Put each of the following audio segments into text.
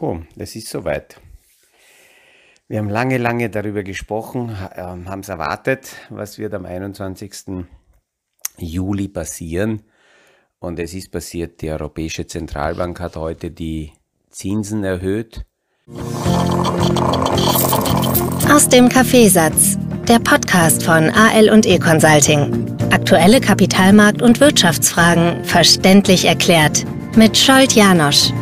So, es ist soweit. Wir haben lange, lange darüber gesprochen, ähm, haben es erwartet, was wird am 21. Juli passieren. Und es ist passiert, die Europäische Zentralbank hat heute die Zinsen erhöht. Aus dem Kaffeesatz, der Podcast von AL und E Consulting. Aktuelle Kapitalmarkt- und Wirtschaftsfragen verständlich erklärt mit Scholt Janosch.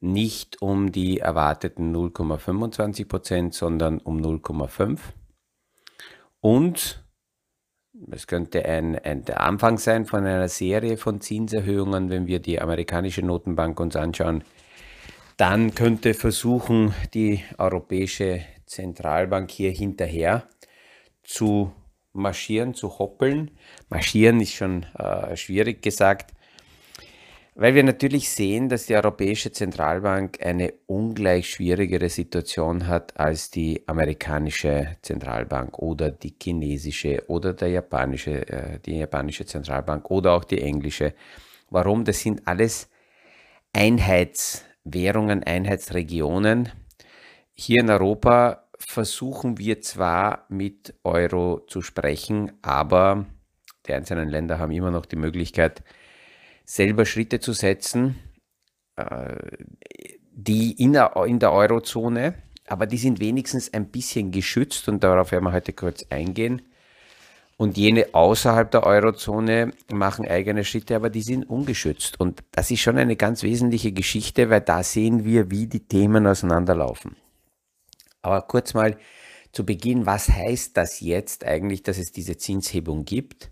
Nicht um die erwarteten 0,25 Prozent, sondern um 0,5. Und es könnte ein, ein, der Anfang sein von einer Serie von Zinserhöhungen, wenn wir die amerikanische Notenbank uns anschauen. Dann könnte versuchen, die Europäische Zentralbank hier hinterher zu marschieren, zu hoppeln. Marschieren ist schon äh, schwierig gesagt. Weil wir natürlich sehen, dass die Europäische Zentralbank eine ungleich schwierigere Situation hat als die amerikanische Zentralbank oder die chinesische oder der japanische, äh, die japanische Zentralbank oder auch die englische. Warum? Das sind alles Einheitswährungen, Einheitsregionen. Hier in Europa versuchen wir zwar mit Euro zu sprechen, aber die einzelnen Länder haben immer noch die Möglichkeit, selber Schritte zu setzen, äh, die in der, in der Eurozone, aber die sind wenigstens ein bisschen geschützt und darauf werden wir heute kurz eingehen. Und jene außerhalb der Eurozone machen eigene Schritte, aber die sind ungeschützt. Und das ist schon eine ganz wesentliche Geschichte, weil da sehen wir, wie die Themen auseinanderlaufen. Aber kurz mal zu Beginn, was heißt das jetzt eigentlich, dass es diese Zinshebung gibt?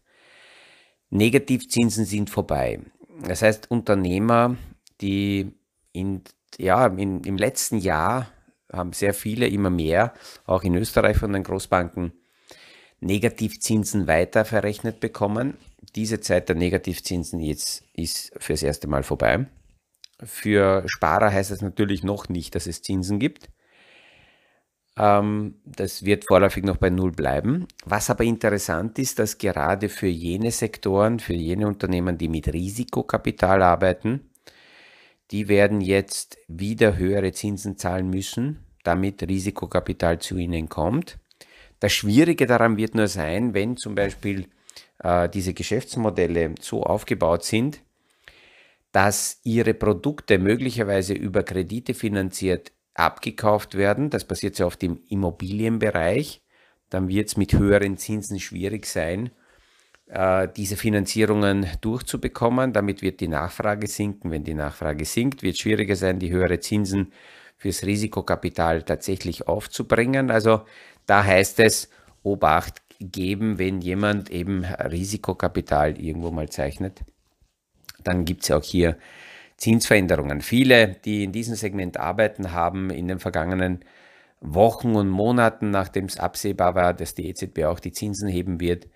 Negativzinsen sind vorbei. Das heißt, Unternehmer, die in, ja, in, im letzten Jahr haben sehr viele, immer mehr, auch in Österreich von den Großbanken, Negativzinsen weiter verrechnet bekommen. Diese Zeit der Negativzinsen jetzt ist fürs erste Mal vorbei. Für Sparer heißt es natürlich noch nicht, dass es Zinsen gibt. Ähm, das wird vorläufig noch bei Null bleiben. Was aber interessant ist, dass gerade für jene Sektoren, für jene Unternehmen, die mit Risikokapital arbeiten, die werden jetzt wieder höhere Zinsen zahlen müssen, damit Risikokapital zu ihnen kommt. Das Schwierige daran wird nur sein, wenn zum Beispiel äh, diese Geschäftsmodelle so aufgebaut sind, dass ihre Produkte möglicherweise über Kredite finanziert abgekauft werden. Das passiert sehr oft im Immobilienbereich. Dann wird es mit höheren Zinsen schwierig sein, äh, diese Finanzierungen durchzubekommen. Damit wird die Nachfrage sinken. Wenn die Nachfrage sinkt, wird es schwieriger sein, die höhere Zinsen fürs Risikokapital tatsächlich aufzubringen. Also da heißt es, Obacht geben, wenn jemand eben Risikokapital irgendwo mal zeichnet. Dann gibt es auch hier Zinsveränderungen. Viele, die in diesem Segment arbeiten, haben in den vergangenen Wochen und Monaten, nachdem es absehbar war, dass die EZB auch die Zinsen heben wird,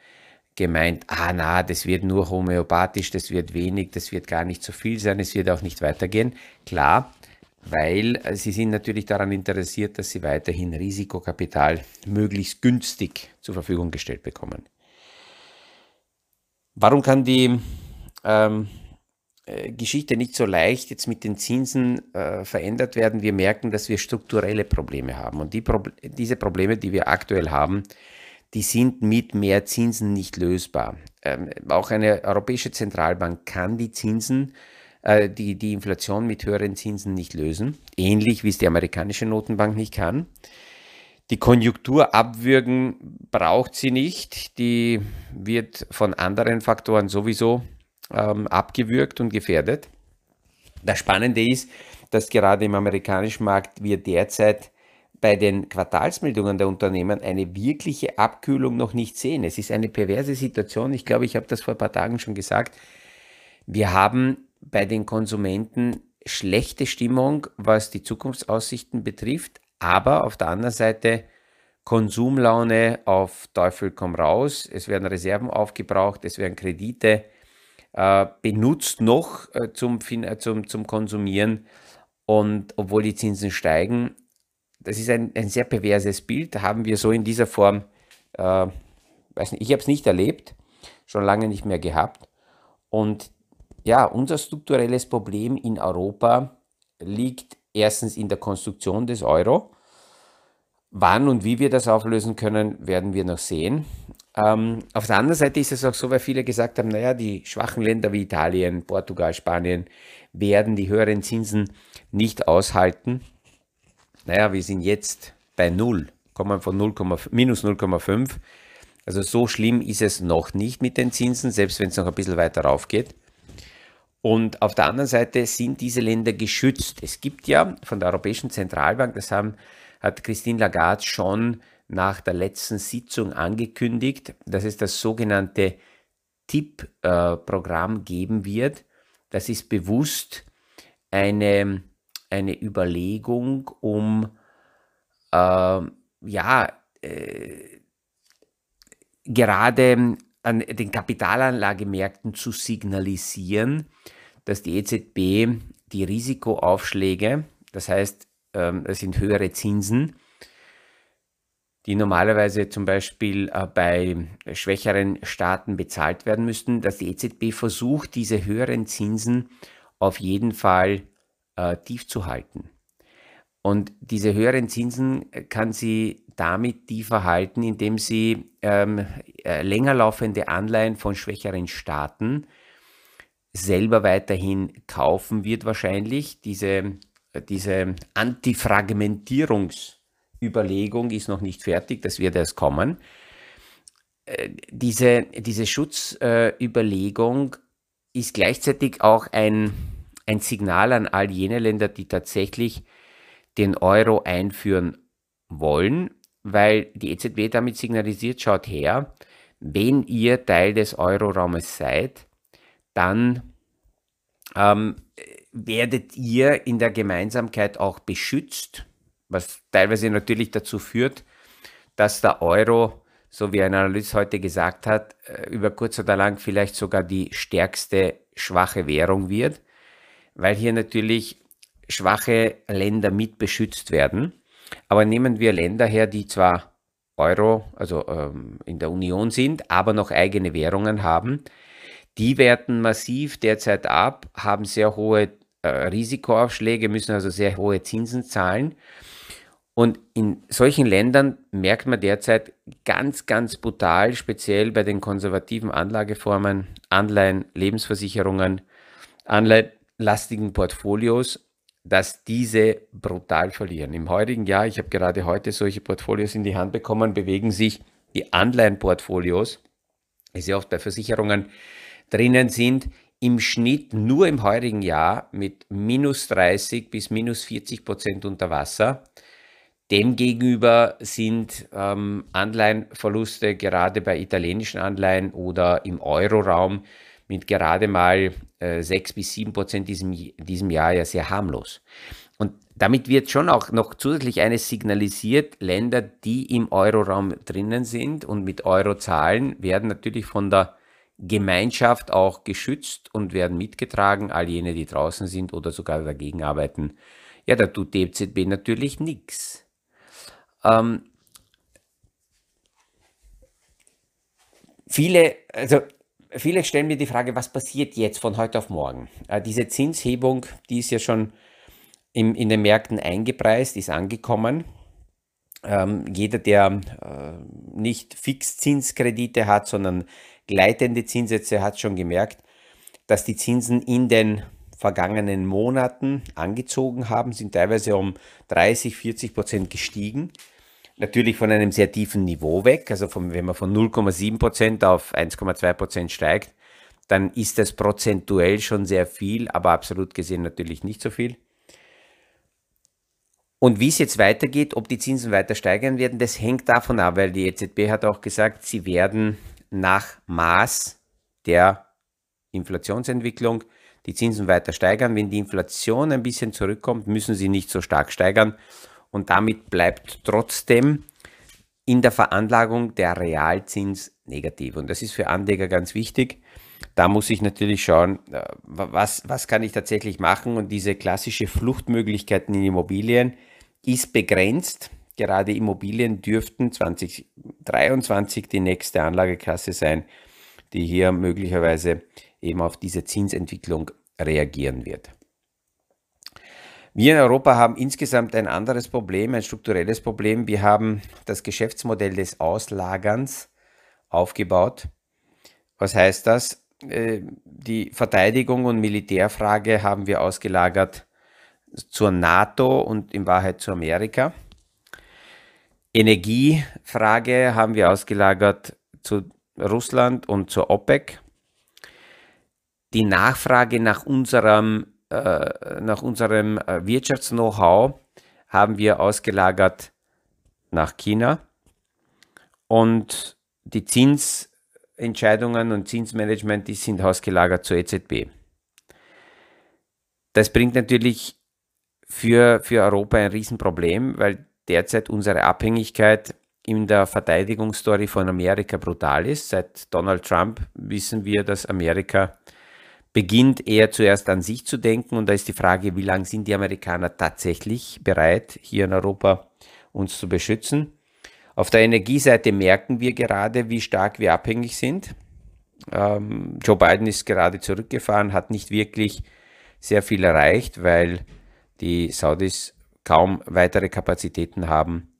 gemeint, ah na, das wird nur homöopathisch, das wird wenig, das wird gar nicht so viel sein, es wird auch nicht weitergehen. Klar, weil sie sind natürlich daran interessiert, dass sie weiterhin Risikokapital möglichst günstig zur Verfügung gestellt bekommen. Warum kann die ähm, äh, Geschichte nicht so leicht jetzt mit den Zinsen äh, verändert werden. Wir merken, dass wir strukturelle Probleme haben. Und die Proble diese Probleme, die wir aktuell haben, die sind mit mehr Zinsen nicht lösbar. Ähm, auch eine europäische Zentralbank kann die Zinsen, äh, die, die Inflation mit höheren Zinsen nicht lösen, ähnlich wie es die amerikanische Notenbank nicht kann. Die Konjunktur abwürgen braucht sie nicht, die wird von anderen Faktoren sowieso ähm, abgewürgt und gefährdet. Das Spannende ist, dass gerade im amerikanischen Markt wir derzeit bei den Quartalsmeldungen der Unternehmen eine wirkliche Abkühlung noch nicht sehen. Es ist eine perverse Situation. Ich glaube, ich habe das vor ein paar Tagen schon gesagt. Wir haben bei den Konsumenten schlechte Stimmung, was die Zukunftsaussichten betrifft, aber auf der anderen Seite Konsumlaune auf Teufel komm raus. Es werden Reserven aufgebraucht, es werden Kredite äh, benutzt noch äh, zum, äh, zum, zum Konsumieren. Und obwohl die Zinsen steigen, das ist ein, ein sehr perverses Bild, haben wir so in dieser Form, äh, weiß nicht, ich habe es nicht erlebt, schon lange nicht mehr gehabt. Und ja, unser strukturelles Problem in Europa liegt erstens in der Konstruktion des Euro. Wann und wie wir das auflösen können, werden wir noch sehen. Ähm, auf der anderen Seite ist es auch so, weil viele gesagt haben, naja, die schwachen Länder wie Italien, Portugal, Spanien werden die höheren Zinsen nicht aushalten. Naja, wir sind jetzt bei 0, kommen von 0, minus 0,5. Also so schlimm ist es noch nicht mit den Zinsen, selbst wenn es noch ein bisschen weiter rauf geht. Und auf der anderen Seite sind diese Länder geschützt. Es gibt ja von der Europäischen Zentralbank, das haben, hat Christine Lagarde schon nach der letzten Sitzung angekündigt, dass es das sogenannte TIP-Programm geben wird. Das ist bewusst eine, eine Überlegung, um äh, ja, äh, gerade an den Kapitalanlagemärkten zu signalisieren, dass die EZB die Risikoaufschläge, das heißt, ähm, es sind höhere Zinsen, die normalerweise zum Beispiel äh, bei schwächeren Staaten bezahlt werden müssten, dass die EZB versucht, diese höheren Zinsen auf jeden Fall äh, tief zu halten. Und diese höheren Zinsen kann sie damit tiefer halten, indem sie ähm, äh, länger laufende Anleihen von schwächeren Staaten selber weiterhin kaufen wird wahrscheinlich. Diese, diese Antifragmentierungs- Überlegung ist noch nicht fertig, das wird erst kommen. Äh, diese, diese Schutzüberlegung ist gleichzeitig auch ein, ein Signal an all jene Länder, die tatsächlich den Euro einführen wollen, weil die EZB damit signalisiert, schaut her, wenn ihr Teil des Euroraumes seid, dann ähm, werdet ihr in der Gemeinsamkeit auch beschützt was teilweise natürlich dazu führt, dass der Euro, so wie ein Analyst heute gesagt hat, äh, über kurz oder lang vielleicht sogar die stärkste schwache Währung wird, weil hier natürlich schwache Länder mit beschützt werden. Aber nehmen wir Länder her, die zwar Euro, also ähm, in der Union sind, aber noch eigene Währungen haben. Die werten massiv derzeit ab, haben sehr hohe äh, Risikoaufschläge, müssen also sehr hohe Zinsen zahlen. Und in solchen Ländern merkt man derzeit ganz, ganz brutal, speziell bei den konservativen Anlageformen, Anleihen, Lebensversicherungen, anleihenlastigen Portfolios, dass diese brutal verlieren. Im heutigen Jahr, ich habe gerade heute solche Portfolios in die Hand bekommen, bewegen sich die Anleihenportfolios, die ja oft bei Versicherungen drinnen sind, im Schnitt nur im heurigen Jahr mit minus 30 bis minus 40 Prozent unter Wasser. Demgegenüber sind ähm, Anleihenverluste gerade bei italienischen Anleihen oder im Euroraum mit gerade mal äh, 6 bis 7 Prozent diesem, diesem Jahr ja sehr harmlos. Und damit wird schon auch noch zusätzlich eines signalisiert, Länder, die im Euroraum drinnen sind und mit Euro zahlen, werden natürlich von der Gemeinschaft auch geschützt und werden mitgetragen. All jene, die draußen sind oder sogar dagegen arbeiten, ja, da tut die EZB natürlich nichts. Ähm, viele, also viele stellen mir die Frage, was passiert jetzt von heute auf morgen? Äh, diese Zinshebung, die ist ja schon im, in den Märkten eingepreist, ist angekommen. Ähm, jeder, der äh, nicht Fixzinskredite hat, sondern gleitende Zinssätze, hat schon gemerkt, dass die Zinsen in den vergangenen Monaten angezogen haben, sind teilweise um 30, 40 Prozent gestiegen natürlich von einem sehr tiefen Niveau weg. Also von, wenn man von 0,7% auf 1,2% steigt, dann ist das prozentuell schon sehr viel, aber absolut gesehen natürlich nicht so viel. Und wie es jetzt weitergeht, ob die Zinsen weiter steigern werden, das hängt davon ab, weil die EZB hat auch gesagt, sie werden nach Maß der Inflationsentwicklung die Zinsen weiter steigern. Wenn die Inflation ein bisschen zurückkommt, müssen sie nicht so stark steigern und damit bleibt trotzdem in der Veranlagung der Realzins negativ. Und das ist für Anleger ganz wichtig. Da muss ich natürlich schauen, äh, was, was kann ich tatsächlich machen. Und diese klassische Fluchtmöglichkeiten in Immobilien ist begrenzt. Gerade Immobilien dürften 2023 die nächste Anlageklasse sein, die hier möglicherweise eben auf diese Zinsentwicklung reagieren wird. Wir in Europa haben insgesamt ein anderes Problem, ein strukturelles Problem. Wir haben das Geschäftsmodell des Auslagerns aufgebaut. Was heißt das? Äh, die Verteidigung und Militärfrage haben wir ausgelagert zur NATO und in Wahrheit zu Amerika. Energiefrage haben wir ausgelagert zu Russland und zur OPEC. Die Nachfrage nach unserem, äh, nach unserem äh, Wirtschafts-Know-how haben wir ausgelagert nach China. Und die Zinsentscheidungen und Zinsmanagement, die sind ausgelagert zur EZB. Das bringt natürlich für, für Europa ein Riesenproblem, weil derzeit unsere Abhängigkeit in der Verteidigungsstory von Amerika brutal ist. Seit Donald Trump wissen wir, dass Amerika beginnt eher zuerst an sich zu denken und da ist die Frage, wie lange sind die Amerikaner tatsächlich bereit, hier in Europa uns zu beschützen. Auf der Energieseite merken wir gerade, wie stark wir abhängig sind. Ähm, Joe Biden ist gerade zurückgefahren, hat nicht wirklich sehr viel erreicht, weil die Saudis kaum weitere Kapazitäten haben,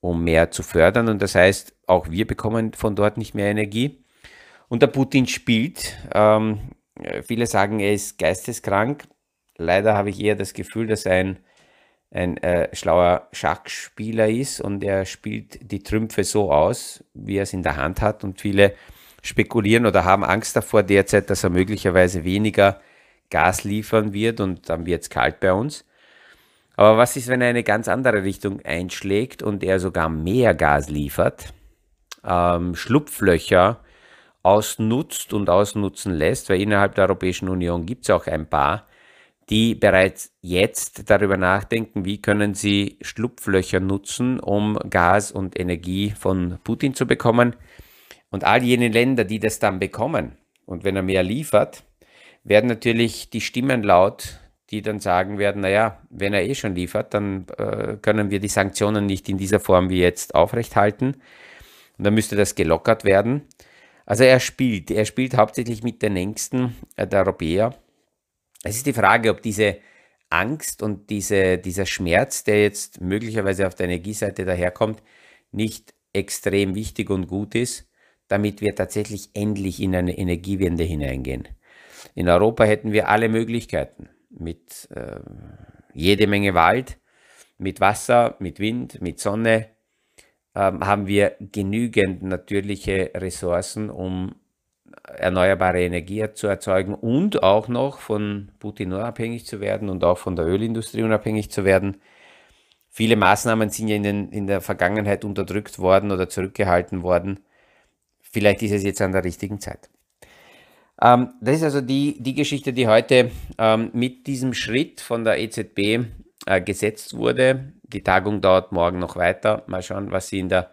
um mehr zu fördern. Und das heißt, auch wir bekommen von dort nicht mehr Energie. Und der Putin spielt. Ähm, viele sagen, er ist geisteskrank. Leider habe ich eher das Gefühl, dass er ein, ein äh, schlauer Schachspieler ist und er spielt die Trümpfe so aus, wie er es in der Hand hat. Und viele spekulieren oder haben Angst davor derzeit, dass er möglicherweise weniger Gas liefern wird und dann wird es kalt bei uns. Aber was ist, wenn er eine ganz andere Richtung einschlägt und er sogar mehr Gas liefert, ähm, Schlupflöcher ausnutzt und ausnutzen lässt, weil innerhalb der Europäischen Union gibt es auch ein paar, die bereits jetzt darüber nachdenken, wie können sie Schlupflöcher nutzen, um Gas und Energie von Putin zu bekommen. Und all jene Länder, die das dann bekommen, und wenn er mehr liefert, werden natürlich die Stimmen laut, die dann sagen werden, naja, wenn er eh schon liefert, dann äh, können wir die Sanktionen nicht in dieser Form wie jetzt aufrechthalten. Und dann müsste das gelockert werden. Also er spielt, er spielt hauptsächlich mit den Ängsten äh, der Europäer. Es ist die Frage, ob diese Angst und diese, dieser Schmerz, der jetzt möglicherweise auf der Energieseite daherkommt, nicht extrem wichtig und gut ist, damit wir tatsächlich endlich in eine Energiewende hineingehen. In Europa hätten wir alle Möglichkeiten mit äh, jede Menge Wald, mit Wasser, mit Wind, mit Sonne, ähm, haben wir genügend natürliche Ressourcen, um erneuerbare Energie zu erzeugen und auch noch von Putin unabhängig zu werden und auch von der Ölindustrie unabhängig zu werden. Viele Maßnahmen sind ja in, den, in der Vergangenheit unterdrückt worden oder zurückgehalten worden. Vielleicht ist es jetzt an der richtigen Zeit. Ähm, das ist also die, die Geschichte, die heute ähm, mit diesem Schritt von der EZB äh, gesetzt wurde. Die Tagung dauert morgen noch weiter. Mal schauen, was sie in der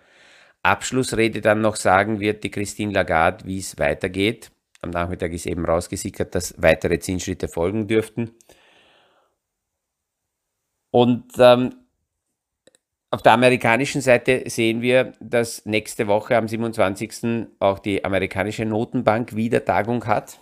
Abschlussrede dann noch sagen wird, die Christine Lagarde, wie es weitergeht. Am Nachmittag ist eben rausgesickert, dass weitere Zinsschritte folgen dürften. Und ähm, auf der amerikanischen Seite sehen wir, dass nächste Woche am 27. auch die amerikanische Notenbank wieder Tagung hat.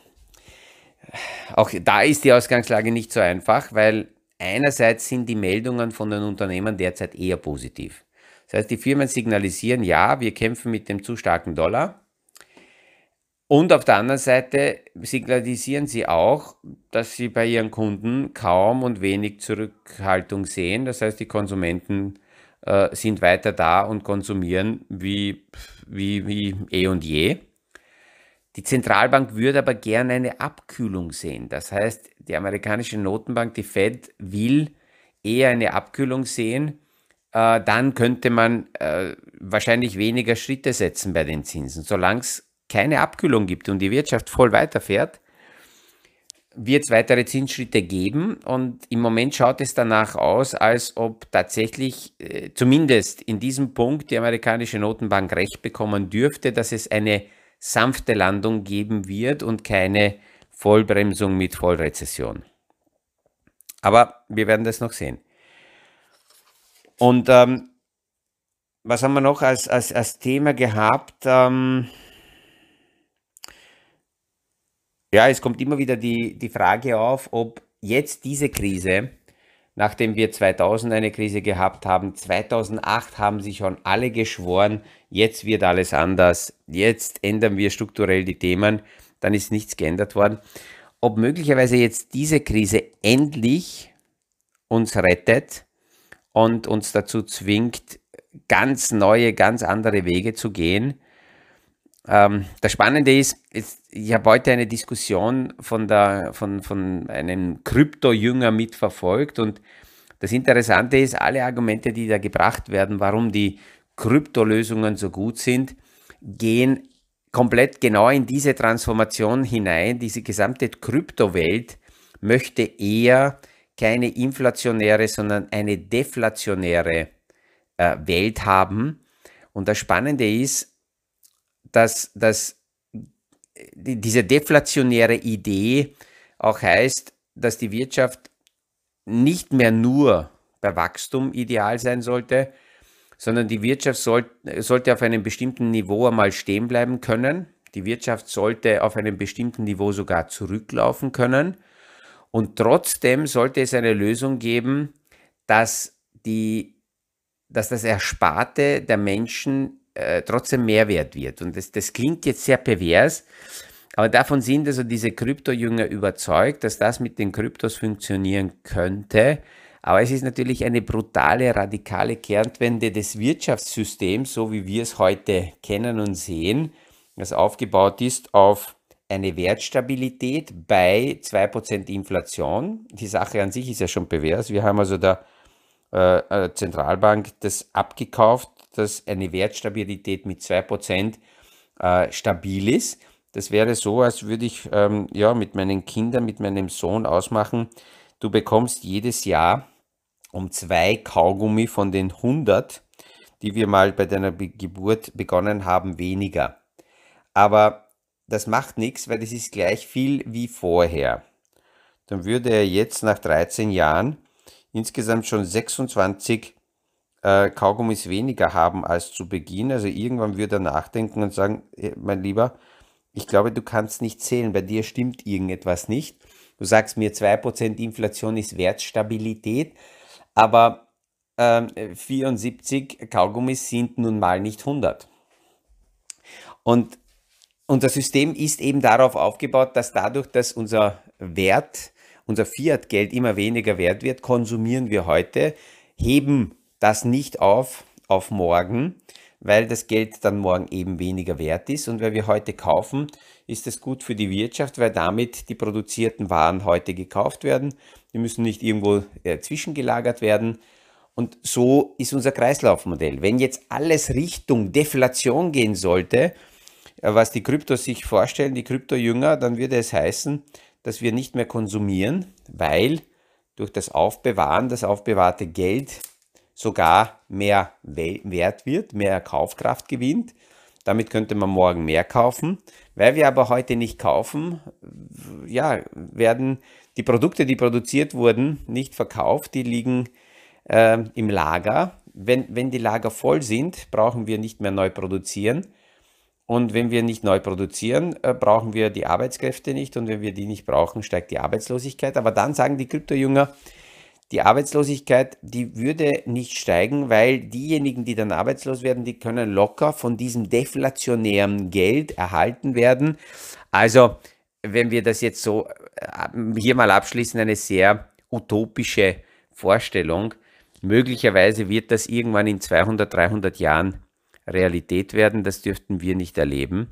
Auch da ist die Ausgangslage nicht so einfach, weil einerseits sind die Meldungen von den Unternehmen derzeit eher positiv. Das heißt, die Firmen signalisieren, ja, wir kämpfen mit dem zu starken Dollar. Und auf der anderen Seite signalisieren sie auch, dass sie bei ihren Kunden kaum und wenig Zurückhaltung sehen. Das heißt, die Konsumenten äh, sind weiter da und konsumieren wie, wie, wie eh und je. Die Zentralbank würde aber gerne eine Abkühlung sehen. Das heißt, die amerikanische Notenbank, die Fed, will eher eine Abkühlung sehen. Äh, dann könnte man äh, wahrscheinlich weniger Schritte setzen bei den Zinsen. Solange es keine Abkühlung gibt und die Wirtschaft voll weiterfährt, wird es weitere Zinsschritte geben und im Moment schaut es danach aus, als ob tatsächlich äh, zumindest in diesem Punkt die amerikanische Notenbank recht bekommen dürfte, dass es eine sanfte Landung geben wird und keine Vollbremsung mit Vollrezession. Aber wir werden das noch sehen. Und ähm, was haben wir noch als, als, als Thema gehabt? Ähm, Ja, es kommt immer wieder die, die Frage auf, ob jetzt diese Krise, nachdem wir 2000 eine Krise gehabt haben, 2008 haben sich schon alle geschworen, jetzt wird alles anders, jetzt ändern wir strukturell die Themen, dann ist nichts geändert worden. Ob möglicherweise jetzt diese Krise endlich uns rettet und uns dazu zwingt, ganz neue, ganz andere Wege zu gehen, ähm, das Spannende ist, ist ich habe heute eine Diskussion von, der, von, von einem Krypto-Jünger mitverfolgt und das Interessante ist, alle Argumente, die da gebracht werden, warum die Kryptolösungen so gut sind, gehen komplett genau in diese Transformation hinein. Diese gesamte Kryptowelt möchte eher keine inflationäre, sondern eine deflationäre äh, Welt haben. Und das Spannende ist, dass, dass diese deflationäre Idee auch heißt, dass die Wirtschaft nicht mehr nur bei Wachstum ideal sein sollte, sondern die Wirtschaft soll, sollte auf einem bestimmten Niveau einmal stehen bleiben können. Die Wirtschaft sollte auf einem bestimmten Niveau sogar zurücklaufen können. Und trotzdem sollte es eine Lösung geben, dass, die, dass das Ersparte der Menschen äh, trotzdem Mehrwert wird. Und das, das klingt jetzt sehr pervers, aber davon sind also diese Kryptojünger überzeugt, dass das mit den Kryptos funktionieren könnte. Aber es ist natürlich eine brutale, radikale Kehrtwende des Wirtschaftssystems, so wie wir es heute kennen und sehen, das aufgebaut ist auf eine Wertstabilität bei 2% Inflation. Die Sache an sich ist ja schon pervers. Wir haben also der äh, äh Zentralbank das abgekauft dass eine Wertstabilität mit 2% äh, stabil ist. Das wäre so, als würde ich ähm, ja, mit meinen Kindern, mit meinem Sohn ausmachen, du bekommst jedes Jahr um zwei Kaugummi von den 100, die wir mal bei deiner Be Geburt begonnen haben, weniger. Aber das macht nichts, weil das ist gleich viel wie vorher. Dann würde er jetzt nach 13 Jahren insgesamt schon 26 äh, Kaugummis weniger haben als zu Beginn. Also irgendwann wird er nachdenken und sagen, mein Lieber, ich glaube, du kannst nicht zählen, bei dir stimmt irgendetwas nicht. Du sagst mir, 2% Inflation ist Wertstabilität, aber äh, 74 Kaugummis sind nun mal nicht 100. Und unser System ist eben darauf aufgebaut, dass dadurch, dass unser Wert, unser Fiat-Geld immer weniger wert wird, konsumieren wir heute, heben das nicht auf auf morgen, weil das Geld dann morgen eben weniger wert ist. Und weil wir heute kaufen, ist es gut für die Wirtschaft, weil damit die produzierten Waren heute gekauft werden. Die müssen nicht irgendwo äh, zwischengelagert werden. Und so ist unser Kreislaufmodell. Wenn jetzt alles Richtung Deflation gehen sollte, äh, was die Kryptos sich vorstellen, die Kryptojünger, dann würde es heißen, dass wir nicht mehr konsumieren, weil durch das Aufbewahren, das aufbewahrte Geld sogar mehr wert wird, mehr Kaufkraft gewinnt. Damit könnte man morgen mehr kaufen. Weil wir aber heute nicht kaufen, ja, werden die Produkte, die produziert wurden, nicht verkauft. Die liegen äh, im Lager. Wenn, wenn die Lager voll sind, brauchen wir nicht mehr neu produzieren. Und wenn wir nicht neu produzieren, äh, brauchen wir die Arbeitskräfte nicht. Und wenn wir die nicht brauchen, steigt die Arbeitslosigkeit. Aber dann sagen die Kryptojünger, die Arbeitslosigkeit, die würde nicht steigen, weil diejenigen, die dann arbeitslos werden, die können locker von diesem deflationären Geld erhalten werden. Also, wenn wir das jetzt so äh, hier mal abschließen, eine sehr utopische Vorstellung. Möglicherweise wird das irgendwann in 200, 300 Jahren Realität werden. Das dürften wir nicht erleben.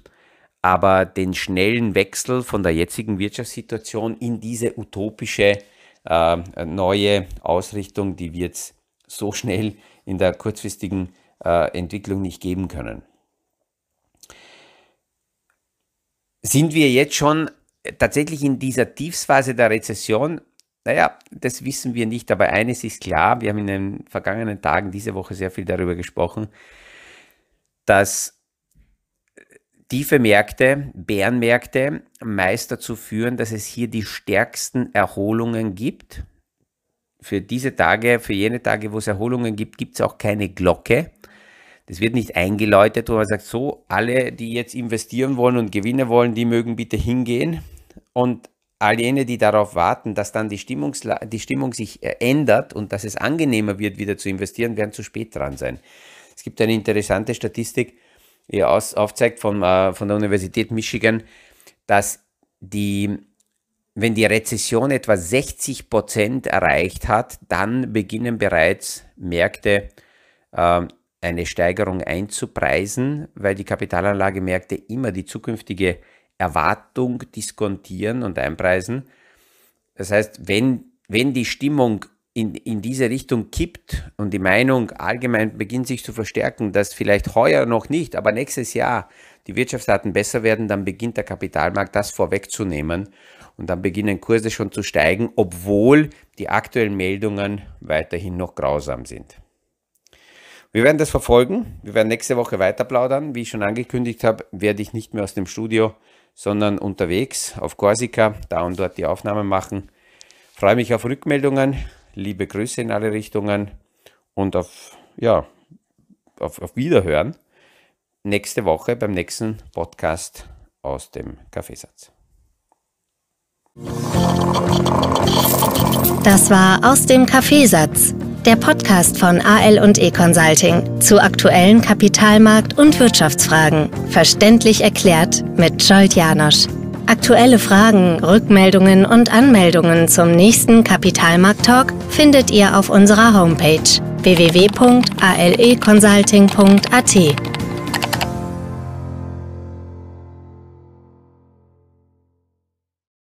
Aber den schnellen Wechsel von der jetzigen Wirtschaftssituation in diese utopische äh, neue Ausrichtung, die wir jetzt so schnell in der kurzfristigen äh, Entwicklung nicht geben können. Sind wir jetzt schon tatsächlich in dieser Tiefsphase der Rezession? Naja, das wissen wir nicht, aber eines ist klar, wir haben in den vergangenen Tagen diese Woche sehr viel darüber gesprochen, dass tiefe Märkte, Bärenmärkte meist dazu führen, dass es hier die stärksten Erholungen gibt. Für diese Tage, für jene Tage, wo es Erholungen gibt, gibt es auch keine Glocke. Das wird nicht eingeläutet, wo man sagt, so, alle, die jetzt investieren wollen und Gewinne wollen, die mögen bitte hingehen Und all jene, die darauf warten, dass dann die, die Stimmung sich äh, ändert und dass es angenehmer wird, wieder zu investieren, werden zu spät dran sein. Es gibt eine interessante Statistik, die aufzeigt von, äh, von der Universität Michigan, dass die, wenn die Rezession etwa 60 Prozent erreicht hat, dann beginnen bereits Märkte äh, eine Steigerung einzupreisen, weil die Kapitalanlagemärkte immer die zukünftige Erwartung diskontieren und einpreisen. Das heißt, wenn, wenn die Stimmung in, in diese Richtung kippt und die Meinung allgemein beginnt sich zu verstärken, dass vielleicht heuer noch nicht, aber nächstes Jahr die Wirtschaftsdaten besser werden, dann beginnt der Kapitalmarkt das vorwegzunehmen und dann beginnen Kurse schon zu steigen, obwohl die aktuellen Meldungen weiterhin noch grausam sind. Wir werden das verfolgen. Wir werden nächste Woche weiter plaudern. Wie ich schon angekündigt habe, werde ich nicht mehr aus dem Studio, sondern unterwegs auf Korsika, da und dort die Aufnahmen machen. Freue mich auf Rückmeldungen. Liebe Grüße in alle Richtungen und auf, ja, auf, auf Wiederhören nächste Woche beim nächsten Podcast aus dem Kaffeesatz. Das war aus dem Kaffeesatz der Podcast von AL und E Consulting zu aktuellen Kapitalmarkt- und Wirtschaftsfragen. Verständlich erklärt mit Scholt Janosch. Aktuelle Fragen, Rückmeldungen und Anmeldungen zum nächsten Kapitalmarkt-Talk findet ihr auf unserer Homepage www.aleconsulting.at.